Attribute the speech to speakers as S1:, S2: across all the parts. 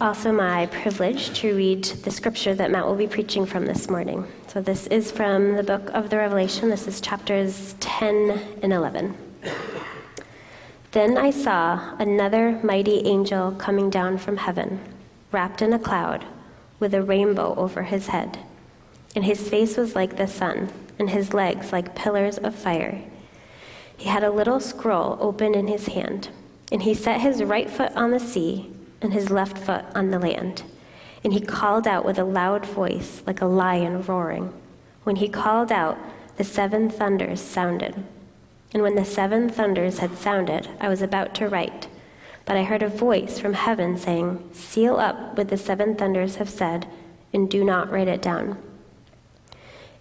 S1: also my privilege to read the scripture that Matt will be preaching from this morning. So, this is from the book of the Revelation. This is chapters 10 and 11. Then I saw another mighty angel coming down from heaven, wrapped in a cloud, with a rainbow over his head. And his face was like the sun, and his legs like pillars of fire. He had a little scroll open in his hand, and he set his right foot on the sea and his left foot on the land. And he called out with a loud voice, like a lion roaring. When he called out, the seven thunders sounded. And when the seven thunders had sounded, I was about to write. But I heard a voice from heaven saying, Seal up what the seven thunders have said, and do not write it down.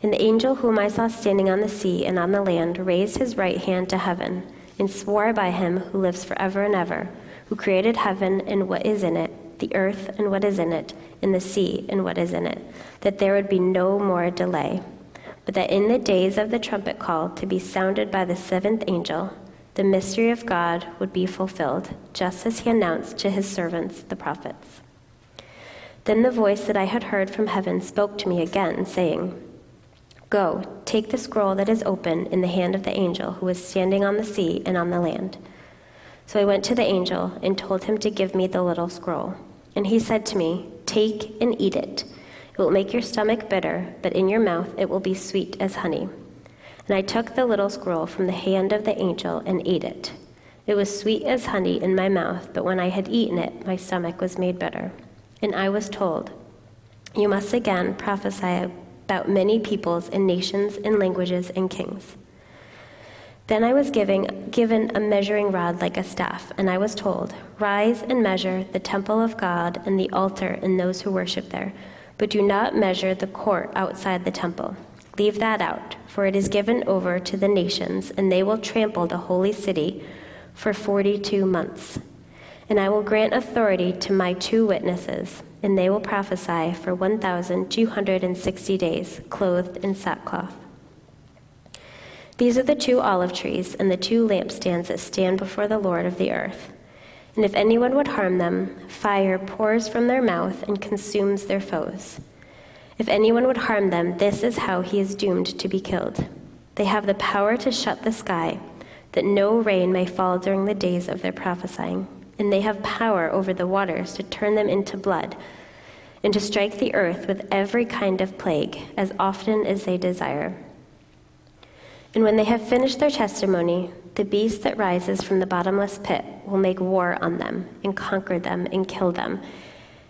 S1: And the angel whom I saw standing on the sea and on the land raised his right hand to heaven, and swore by him who lives forever and ever who created heaven and what is in it, the earth and what is in it, and the sea and what is in it, that there would be no more delay, but that in the days of the trumpet call to be sounded by the seventh angel, the mystery of God would be fulfilled, just as he announced to his servants, the prophets. Then the voice that I had heard from heaven spoke to me again, saying, Go, take the scroll that is open in the hand of the angel who is standing on the sea and on the land. So I went to the angel and told him to give me the little scroll. And he said to me, Take and eat it. It will make your stomach bitter, but in your mouth it will be sweet as honey. And I took the little scroll from the hand of the angel and ate it. It was sweet as honey in my mouth, but when I had eaten it, my stomach was made bitter. And I was told, You must again prophesy about many peoples and nations and languages and kings. Then I was giving, given a measuring rod like a staff, and I was told, Rise and measure the temple of God and the altar and those who worship there, but do not measure the court outside the temple. Leave that out, for it is given over to the nations, and they will trample the holy city for 42 months. And I will grant authority to my two witnesses, and they will prophesy for 1,260 days, clothed in sackcloth. These are the two olive trees and the two lampstands that stand before the Lord of the earth. And if anyone would harm them, fire pours from their mouth and consumes their foes. If anyone would harm them, this is how he is doomed to be killed. They have the power to shut the sky, that no rain may fall during the days of their prophesying. And they have power over the waters to turn them into blood, and to strike the earth with every kind of plague, as often as they desire. And when they have finished their testimony, the beast that rises from the bottomless pit will make war on them and conquer them and kill them.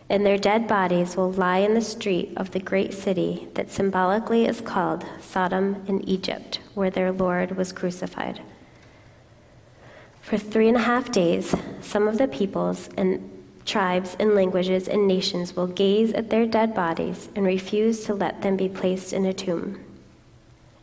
S1: And their dead bodies will lie in the street of the great city that symbolically is called Sodom and Egypt, where their Lord was crucified. For three and a half days, some of the peoples and tribes and languages and nations will gaze at their dead bodies and refuse to let them be placed in a tomb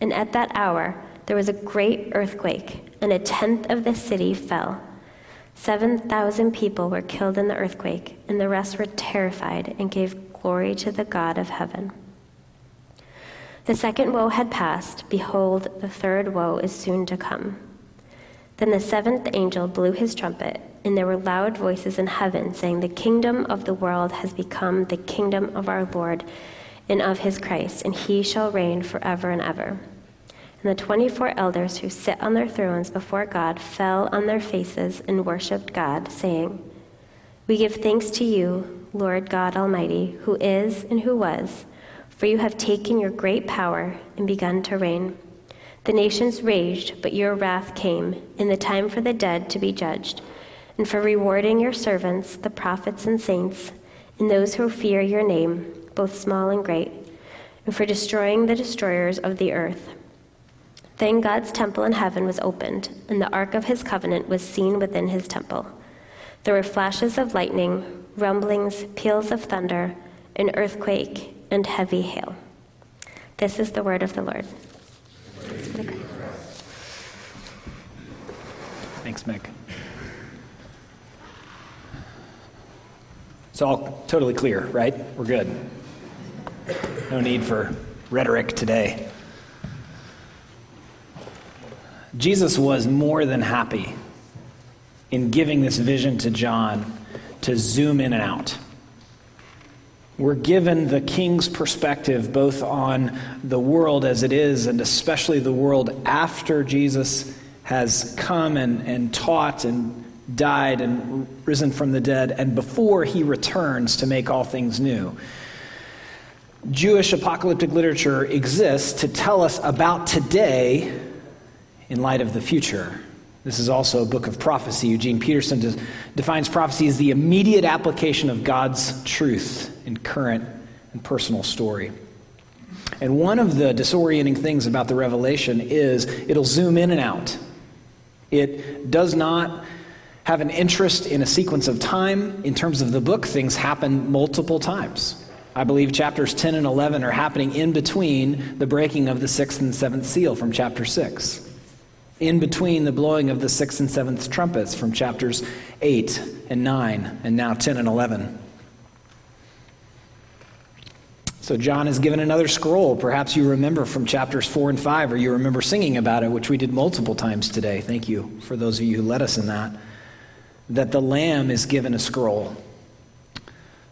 S1: and at that hour, there was a great earthquake, and a tenth of the city fell. 7,000 people were killed in the earthquake, and the rest were terrified and gave glory to the God of heaven. The second woe had passed. Behold, the third woe is soon to come. Then the seventh angel blew his trumpet, and there were loud voices in heaven saying, The kingdom of the world has become the kingdom of our Lord and of his Christ, and he shall reign forever and ever. And the 24 elders who sit on their thrones before God fell on their faces and worshiped God, saying, We give thanks to you, Lord God Almighty, who is and who was, for you have taken your great power and begun to reign. The nations raged, but your wrath came, in the time for the dead to be judged, and for rewarding your servants, the prophets and saints, and those who fear your name, both small and great, and for destroying the destroyers of the earth. Then God's temple in heaven was opened, and the ark of his covenant was seen within his temple. There were flashes of lightning, rumblings, peals of thunder, an earthquake, and heavy hail. This is the word of the Lord.
S2: Thanks, Mick. It's all totally clear, right? We're good. No need for rhetoric today. Jesus was more than happy in giving this vision to John to zoom in and out. We're given the king's perspective both on the world as it is and especially the world after Jesus has come and, and taught and died and risen from the dead and before he returns to make all things new. Jewish apocalyptic literature exists to tell us about today in light of the future. This is also a book of prophecy. Eugene Peterson des- defines prophecy as the immediate application of God's truth in current and personal story. And one of the disorienting things about the revelation is it'll zoom in and out. It does not have an interest in a sequence of time. In terms of the book, things happen multiple times. I believe chapters 10 and 11 are happening in between the breaking of the sixth and seventh seal from chapter 6 in between the blowing of the sixth and seventh trumpets from chapters 8 and 9, and now 10 and 11. So, John is given another scroll. Perhaps you remember from chapters 4 and 5, or you remember singing about it, which we did multiple times today. Thank you for those of you who led us in that. That the Lamb is given a scroll.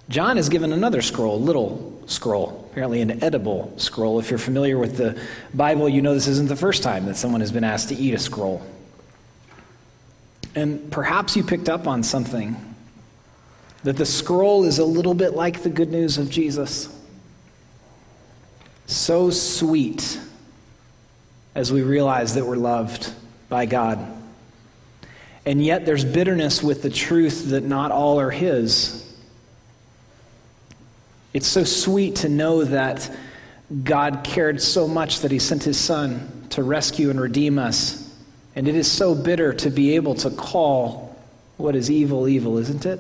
S2: John is given another scroll, a little scroll, apparently an edible scroll. If you're familiar with the Bible, you know this isn't the first time that someone has been asked to eat a scroll. And perhaps you picked up on something that the scroll is a little bit like the good news of Jesus. So sweet as we realize that we're loved by God. And yet there's bitterness with the truth that not all are His. It's so sweet to know that God cared so much that He sent His Son to rescue and redeem us. And it is so bitter to be able to call what is evil evil, isn't it?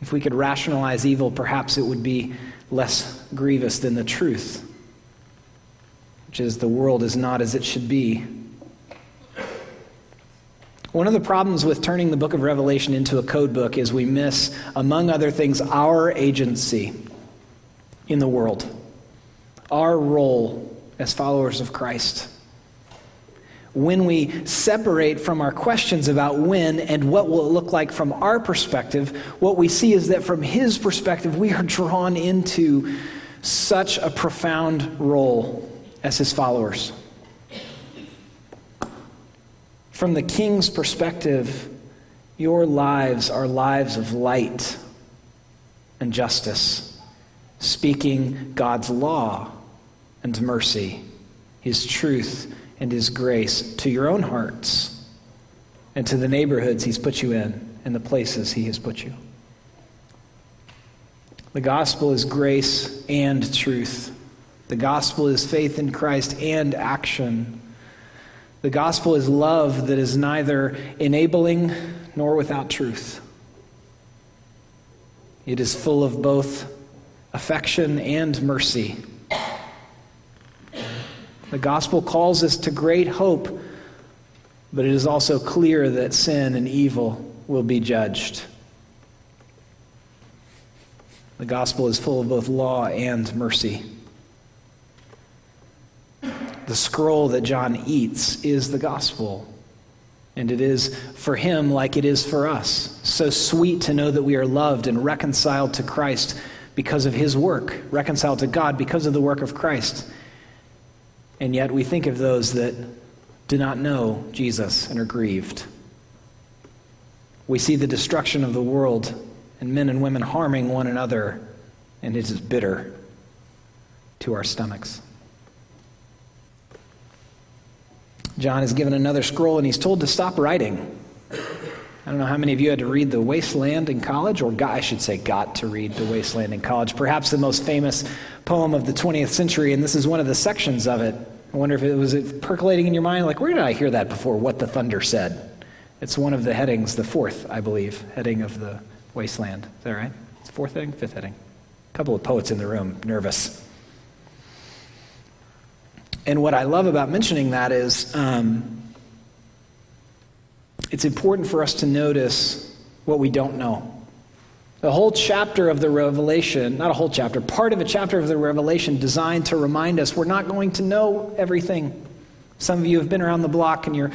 S2: If we could rationalize evil, perhaps it would be less grievous than the truth, which is the world is not as it should be. One of the problems with turning the book of Revelation into a code book is we miss, among other things, our agency in the world, our role as followers of Christ. When we separate from our questions about when and what will it look like from our perspective, what we see is that from his perspective, we are drawn into such a profound role as his followers. From the king's perspective, your lives are lives of light and justice, speaking God's law and mercy, His truth and His grace to your own hearts and to the neighborhoods He's put you in and the places He has put you. The gospel is grace and truth. The gospel is faith in Christ and action. The gospel is love that is neither enabling nor without truth. It is full of both affection and mercy. The gospel calls us to great hope, but it is also clear that sin and evil will be judged. The gospel is full of both law and mercy. The scroll that John eats is the gospel. And it is for him like it is for us. So sweet to know that we are loved and reconciled to Christ because of his work, reconciled to God because of the work of Christ. And yet we think of those that do not know Jesus and are grieved. We see the destruction of the world and men and women harming one another, and it is bitter to our stomachs. John is given another scroll and he's told to stop writing. I don't know how many of you had to read The Wasteland in college, or got, I should say, got to read The Wasteland in college. Perhaps the most famous poem of the 20th century, and this is one of the sections of it. I wonder if it was percolating in your mind, like, where did I hear that before? What the thunder said. It's one of the headings, the fourth, I believe, heading of the Wasteland. Is that right? Fourth heading, fifth heading. A couple of poets in the room, nervous. And what I love about mentioning that is um, it's important for us to notice what we don't know. The whole chapter of the Revelation, not a whole chapter, part of a chapter of the Revelation designed to remind us we're not going to know everything. Some of you have been around the block and you're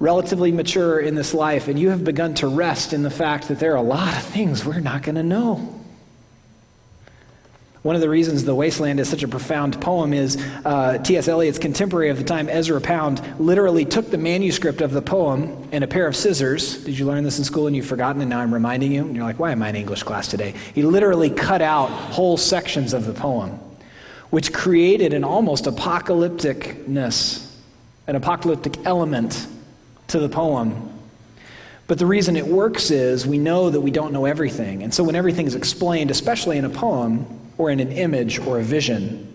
S2: relatively mature in this life, and you have begun to rest in the fact that there are a lot of things we're not going to know. One of the reasons The Wasteland is such a profound poem is uh, T.S. Eliot's contemporary of the time, Ezra Pound, literally took the manuscript of the poem and a pair of scissors. Did you learn this in school and you've forgotten and now I'm reminding you? And you're like, why am I in English class today? He literally cut out whole sections of the poem, which created an almost apocalypticness, an apocalyptic element to the poem. But the reason it works is we know that we don't know everything. And so when everything is explained, especially in a poem, or in an image or a vision,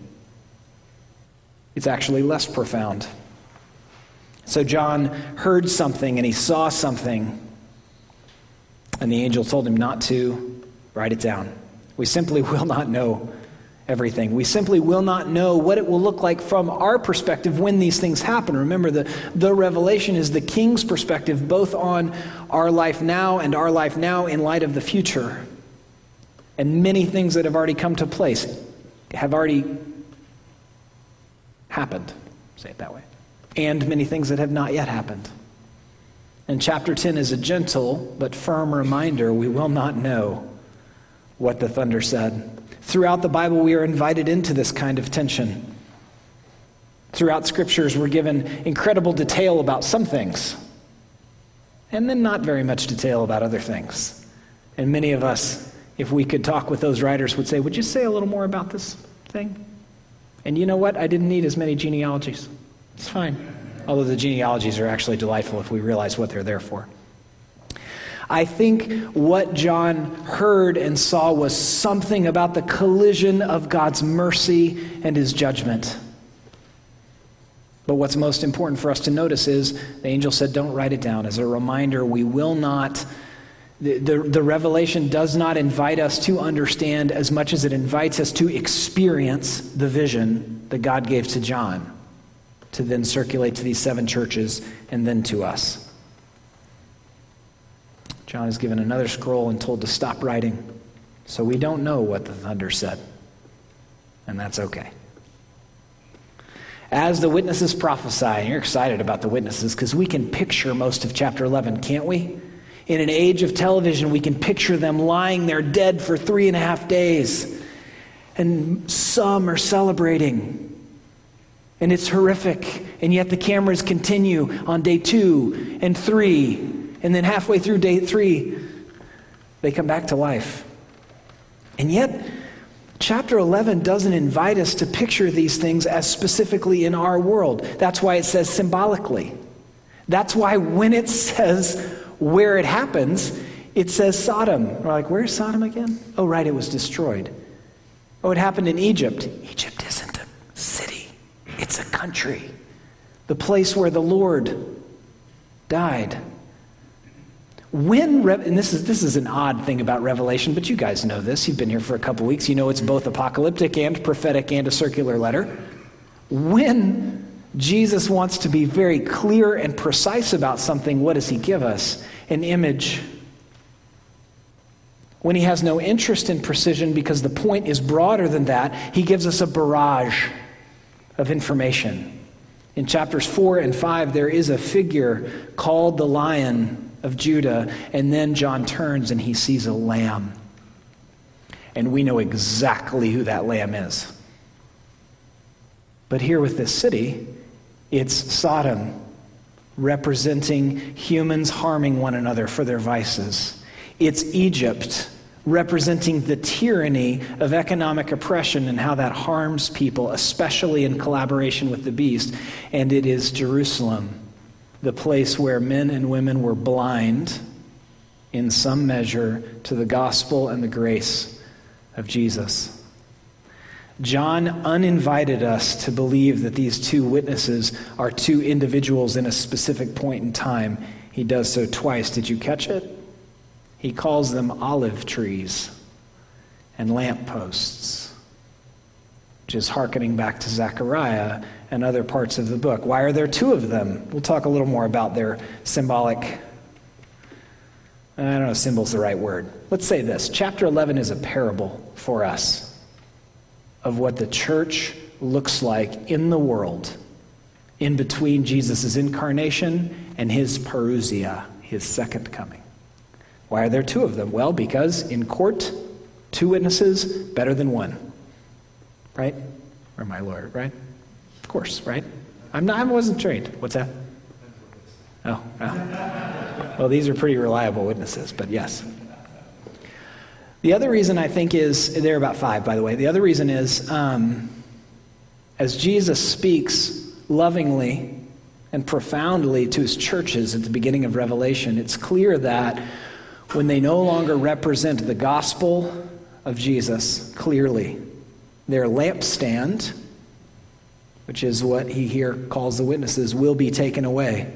S2: it's actually less profound. So John heard something and he saw something, and the angel told him not to write it down. We simply will not know everything. We simply will not know what it will look like from our perspective when these things happen. Remember, the, the revelation is the king's perspective, both on our life now and our life now in light of the future. And many things that have already come to place have already happened, say it that way. And many things that have not yet happened. And chapter 10 is a gentle but firm reminder we will not know what the thunder said. Throughout the Bible, we are invited into this kind of tension. Throughout scriptures, we're given incredible detail about some things, and then not very much detail about other things. And many of us if we could talk with those writers, would say, Would you say a little more about this thing? And you know what? I didn't need as many genealogies. It's fine. Although the genealogies are actually delightful if we realize what they're there for. I think what John heard and saw was something about the collision of God's mercy and his judgment. But what's most important for us to notice is the angel said, Don't write it down. As a reminder, we will not the, the, revelation does not invite us to understand as much as it invites us to experience the vision that God gave to John to then circulate to these seven churches and then to us. John is given another scroll and told to stop writing. So we don't know what the thunder said. And that's okay. As the witnesses prophesy, and you're excited about the witnesses because we can picture most of chapter 11, can't we? In an age of television, we can picture them lying there dead for three and a half days. And some are celebrating. And it's horrific. And yet the cameras continue on day two and three. And then halfway through day three, they come back to life. And yet, chapter 11 doesn't invite us to picture these things as specifically in our world. That's why it says symbolically. That's why when it says where it happens, it says Sodom. We're like, where's Sodom again? Oh, right, it was destroyed. Oh, it happened in Egypt. Egypt isn't a city, it's a country. The place where the Lord died. When, and this is, this is an odd thing about Revelation, but you guys know this. You've been here for a couple weeks. You know it's both apocalyptic and prophetic and a circular letter. When Jesus wants to be very clear and precise about something. What does he give us? An image. When he has no interest in precision because the point is broader than that, he gives us a barrage of information. In chapters 4 and 5, there is a figure called the Lion of Judah, and then John turns and he sees a lamb. And we know exactly who that lamb is. But here with this city, it's Sodom, representing humans harming one another for their vices. It's Egypt, representing the tyranny of economic oppression and how that harms people, especially in collaboration with the beast. And it is Jerusalem, the place where men and women were blind in some measure to the gospel and the grace of Jesus. John uninvited us to believe that these two witnesses are two individuals in a specific point in time. He does so twice. Did you catch it? He calls them olive trees and lampposts, which is hearkening back to Zechariah and other parts of the book. Why are there two of them? We'll talk a little more about their symbolic. I don't know, symbol's the right word. Let's say this. Chapter 11 is a parable for us of what the church looks like in the world in between Jesus' incarnation and his parousia, his second coming. Why are there two of them? Well, because in court, two witnesses better than one. Right? Or my lawyer, right? Of course, right? I'm not, I wasn't trained. What's that? Oh, oh. Well, these are pretty reliable witnesses, but yes. The other reason I think is, they're about five, by the way. The other reason is, um, as Jesus speaks lovingly and profoundly to his churches at the beginning of Revelation, it's clear that when they no longer represent the gospel of Jesus clearly, their lampstand, which is what he here calls the witnesses, will be taken away.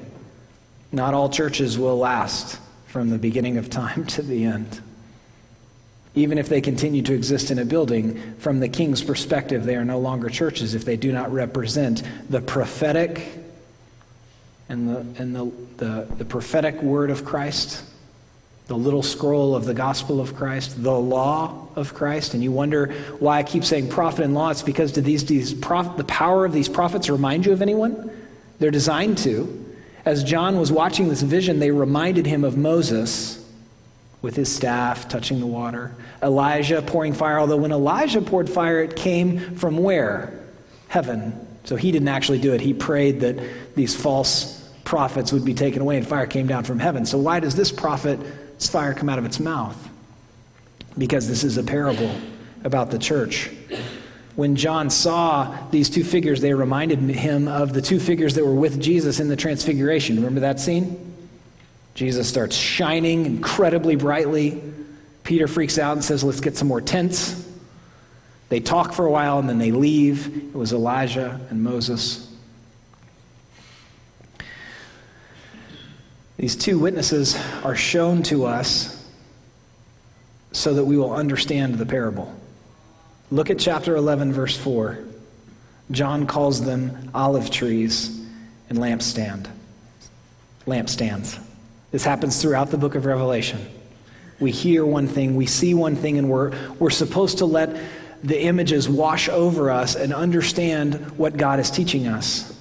S2: Not all churches will last from the beginning of time to the end. Even if they continue to exist in a building, from the king's perspective, they are no longer churches if they do not represent the prophetic and the, and the, the, the prophetic word of Christ, the little scroll of the gospel of Christ, the law of Christ. And you wonder why I keep saying prophet and law. It's because do these, these prof, the power of these prophets remind you of anyone? They're designed to. As John was watching this vision, they reminded him of Moses with his staff touching the water. Elijah pouring fire, although when Elijah poured fire, it came from where? Heaven. So he didn't actually do it. He prayed that these false prophets would be taken away and fire came down from heaven. So why does this prophet's fire come out of its mouth? Because this is a parable about the church. When John saw these two figures, they reminded him of the two figures that were with Jesus in the transfiguration. Remember that scene? Jesus starts shining incredibly brightly. Peter freaks out and says, Let's get some more tents. They talk for a while and then they leave. It was Elijah and Moses. These two witnesses are shown to us so that we will understand the parable. Look at chapter 11, verse 4. John calls them olive trees and lampstand. Lampstands. This happens throughout the book of Revelation. We hear one thing, we see one thing, and we're, we're supposed to let the images wash over us and understand what God is teaching us.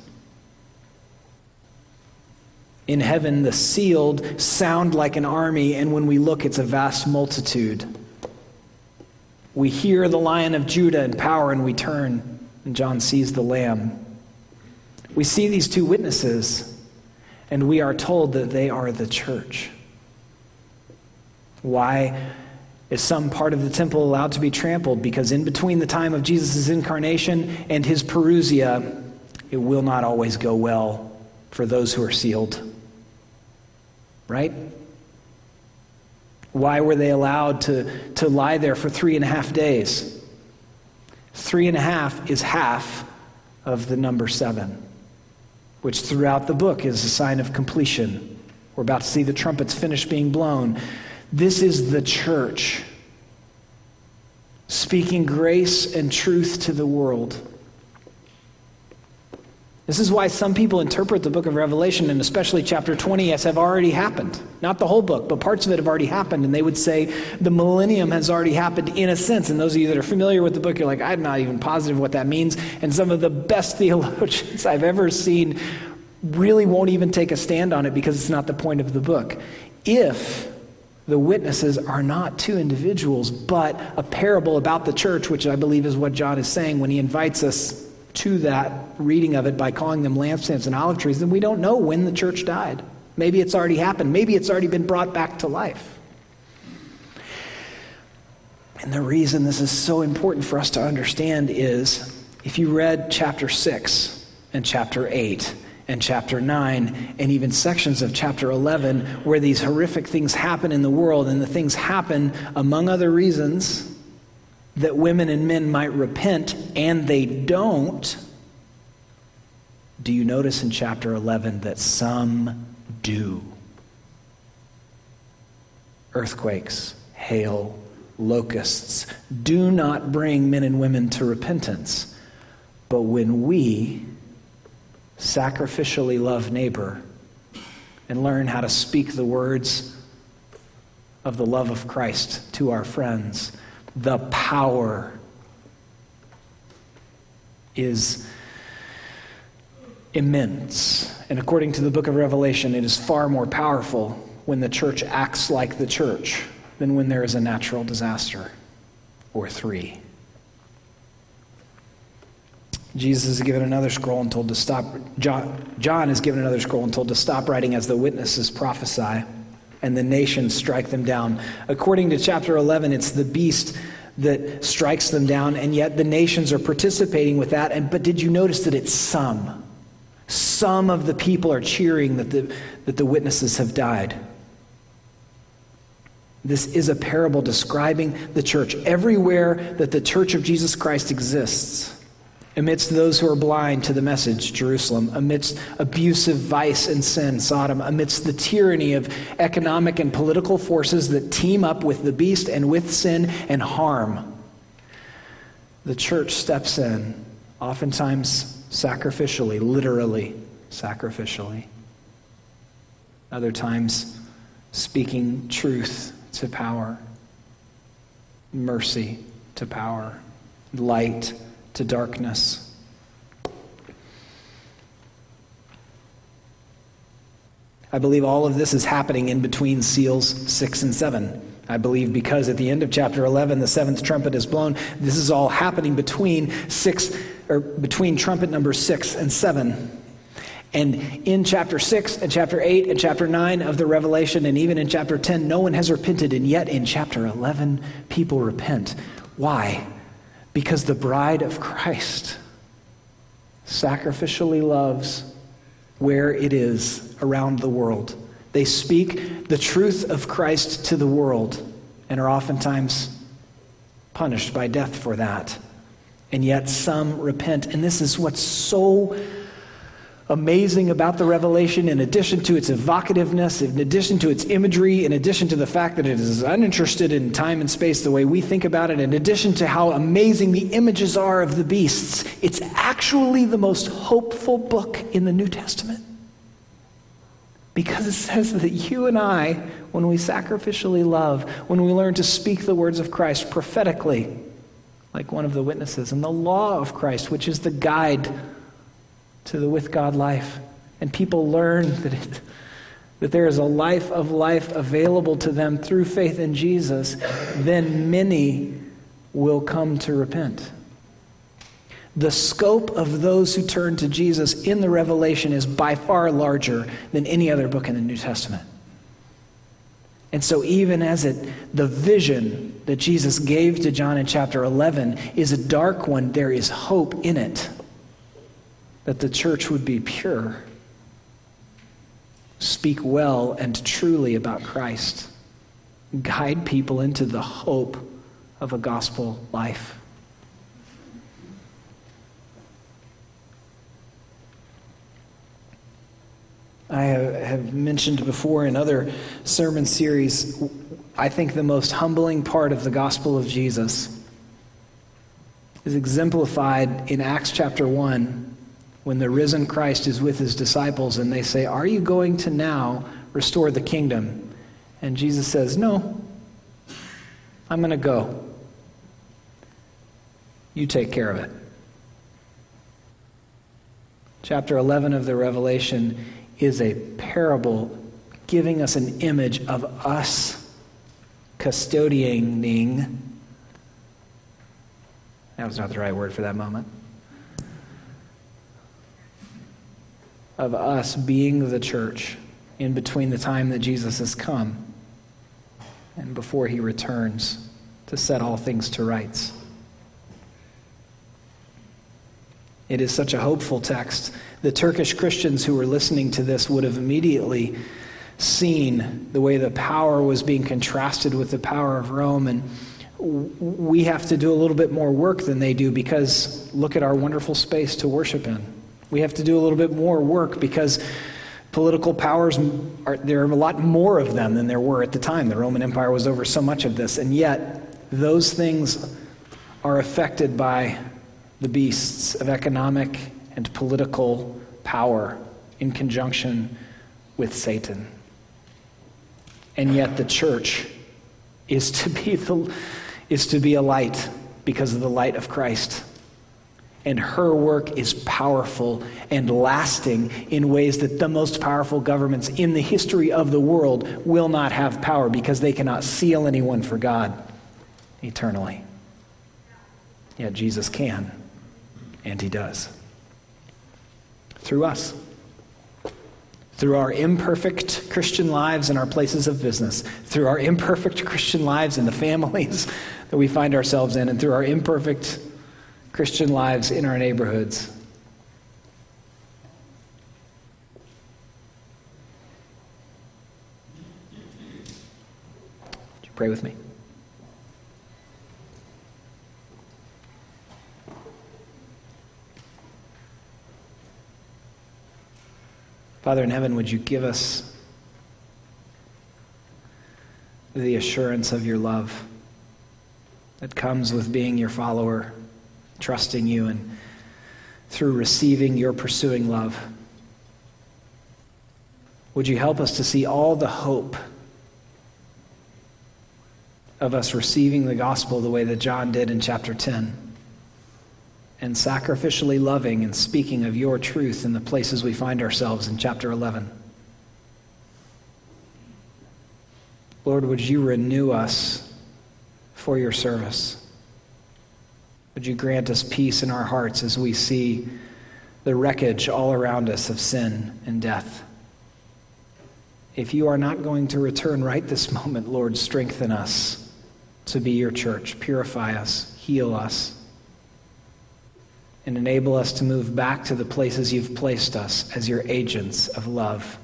S2: In heaven, the sealed sound like an army, and when we look, it's a vast multitude. We hear the lion of Judah in power, and we turn, and John sees the lamb. We see these two witnesses and we are told that they are the church. Why is some part of the temple allowed to be trampled? Because in between the time of Jesus' incarnation and his parousia, it will not always go well for those who are sealed. Right? Why were they allowed to, to lie there for three and a half days? Three and a half is half of the number seven which throughout the book is a sign of completion. We're about to see the trumpets finish being blown. This is the church speaking grace and truth to the world. This is why some people interpret the book of Revelation, and especially chapter 20, as have already happened. Not the whole book, but parts of it have already happened. And they would say the millennium has already happened in a sense. And those of you that are familiar with the book, you're like, I'm not even positive what that means. And some of the best theologians I've ever seen really won't even take a stand on it because it's not the point of the book. If the witnesses are not two individuals, but a parable about the church, which I believe is what John is saying when he invites us to that reading of it by calling them lampstands and olive trees, then we don't know when the church died. Maybe it's already happened. Maybe it's already been brought back to life. And the reason this is so important for us to understand is if you read chapter 6 and chapter 8 and chapter 9 and even sections of chapter 11 where these horrific things happen in the world and the things happen among other reasons that women and men might repent, and they don't, do you notice in chapter 11 that some do? earthquakes, hail, locusts do not bring men and women to repentance. But when we sacrificially love neighbor and learn how to speak the words of the love of Christ to our friends, the power is immense. And according to the book of Revelation, it is far more powerful when the church acts like the church than when there is a natural disaster or three. Jesus is given another scroll and told to stop. John, John is given another scroll and told to stop writing as the witnesses prophesy and the nations strike them down. According to chapter 11, it's the beast that strikes them down, and yet the nations are participating with that. And, but did you notice that it's some? Some of the people are cheering that the, that the witnesses have died. This is a parable describing the church. Everywhere that the church of Jesus Christ exists, amidst those who are blind to the message, Jerusalem, amidst abusive vice and sin, Sodom, amidst the tyranny of economic and political forces that team up with the beast and with sin and harm, the church steps in, oftentimes sacrificially, literally sacrificially. Other times, speaking truth to power, mercy to power, light to darkness. I believe all of this is happening in between seals 6 and 7. I believe because at the end of chapter 11 the seventh trumpet is blown, this is all happening between 6 or between trumpet number 6 and 7. And in chapter 6 and chapter 8 and chapter 9 of the Revelation, and even in chapter 10, no one has repented. And yet in chapter 11, people repent. Why? Because the bride of Christ sacrificially loves where it is around the world. They speak the truth of Christ to the world and are oftentimes punished by death for that. And yet some repent. And this is what's so amazing about the revelation, in addition to its evocativeness, in addition to its imagery, in addition to the fact that it is uninterested in time and space the way we think about it, in addition to how amazing the images are of the beasts, it's actually the most hopeful book in the New Testament. Because it says that you and I, when we sacrificially love, when we learn to speak the words of Christ prophetically, like one of the witnesses, and the law of Christ, which is the guide to the with God life. And people learn that, it, that there is a life of life available to them through faith in Jesus, then many will come to repent. The scope of those who turn to Jesus in the Revelation is by far larger than any other book in the New Testament. And so, even as it, the vision that Jesus gave to John in chapter 11 is a dark one, there is hope in it that the church would be pure, speak well and truly about Christ, guide people into the hope of a gospel life. I have mentioned before in other sermon series, I think the most humbling part of the gospel of Jesus is exemplified in Acts chapter 1 when the risen Christ is with his disciples and they say, Are you going to now restore the kingdom? And Jesus says, No, I'm going to go. You take care of it. Chapter 11 of the Revelation is a parable giving us an image of us custodying. That was not the right word for that moment of us being the church in between the time that Jesus has come and before he returns to set all things to rights. It is such a hopeful text. The Turkish Christians who were listening to this would have immediately seen the way the power was being contrasted with the power of Rome. And we have to do a little bit more work than they do because look at our wonderful space to worship in. We have to do a little bit more work because Political powers, are, there are a lot more of them than there were at the time. The Roman Empire was over so much of this, and yet those things are affected by the beasts of economic and political power in conjunction with Satan. And yet the church is to be, the, is to be a light because of the light of Christ. And her work is powerful and lasting in ways that the most powerful governments in the history of the world will not have power because they cannot seal anyone for God eternally. Yet Jesus can, and he does. Through us. Through our imperfect Christian lives in our places of business, through our imperfect Christian lives in the families that we find ourselves in, and through our imperfect Christian lives in our neighborhoods. Would you pray with me? Father in heaven, would you give us the assurance of your love that comes with being your follower, trusting you, and through receiving your pursuing love? Would you help us to see all the hope of us receiving the gospel the way that John did in chapter 10? and sacrificially loving and speaking of your truth in the places we find ourselves in chapter 11. Lord, would you renew us for your service? Would you grant us peace in our hearts as we see the wreckage all around us of sin and death? If you are not going to return right this moment, Lord, strengthen us to be your church. Purify us, heal us and enable us to move back to the places you've placed us as your agents of love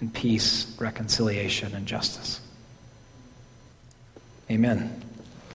S2: and peace, reconciliation, and justice. Amen.